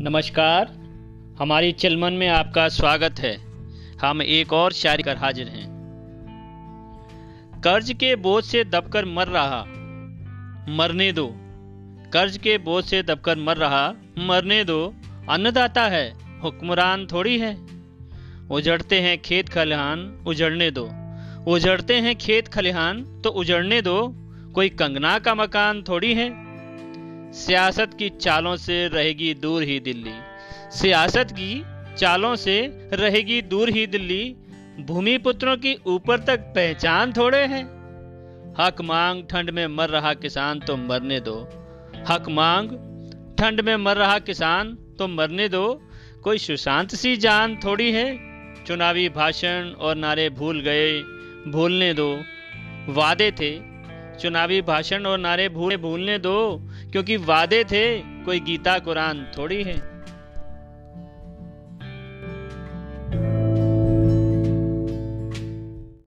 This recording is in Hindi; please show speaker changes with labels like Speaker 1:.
Speaker 1: नमस्कार। हमारी चिलमन में आपका स्वागत है। हम एक और शायरी कर हाजिर हैं। कर्ज के बोझ से दबकर मर रहा, मरने दो। कर्ज के बोझ से दबकर मर रहा, मरने दो। अन्नदाता है, हुक्मरान थोड़ी है। उजड़ते हैं खेत खलिहान, उजड़ने दो। उजड़ते हैं खेत खलिहान तो उजड़ने दो। कोई कंगना का मकान थोड़ी है। सियासत की चालों से रहेगी दूर ही दिल्ली। सियासत की चालों से रहेगी दूर ही दिल्ली। भूमि पुत्रों की ऊपर तक पहचान थोड़े हैं। हक मांग ठंड में मर रहा किसान तो मरने दो। हक मांग ठंड में मर रहा किसान तो मरने दो। कोई सुशांत सी जान थोड़ी है। चुनावी भाषण और नारे भूल गए, भूलने दो। वादे थे चुनावी भाषण और नारे भूले भूलने दो, क्योंकि वादे थे, कोई गीता, कुरान थोड़ी है।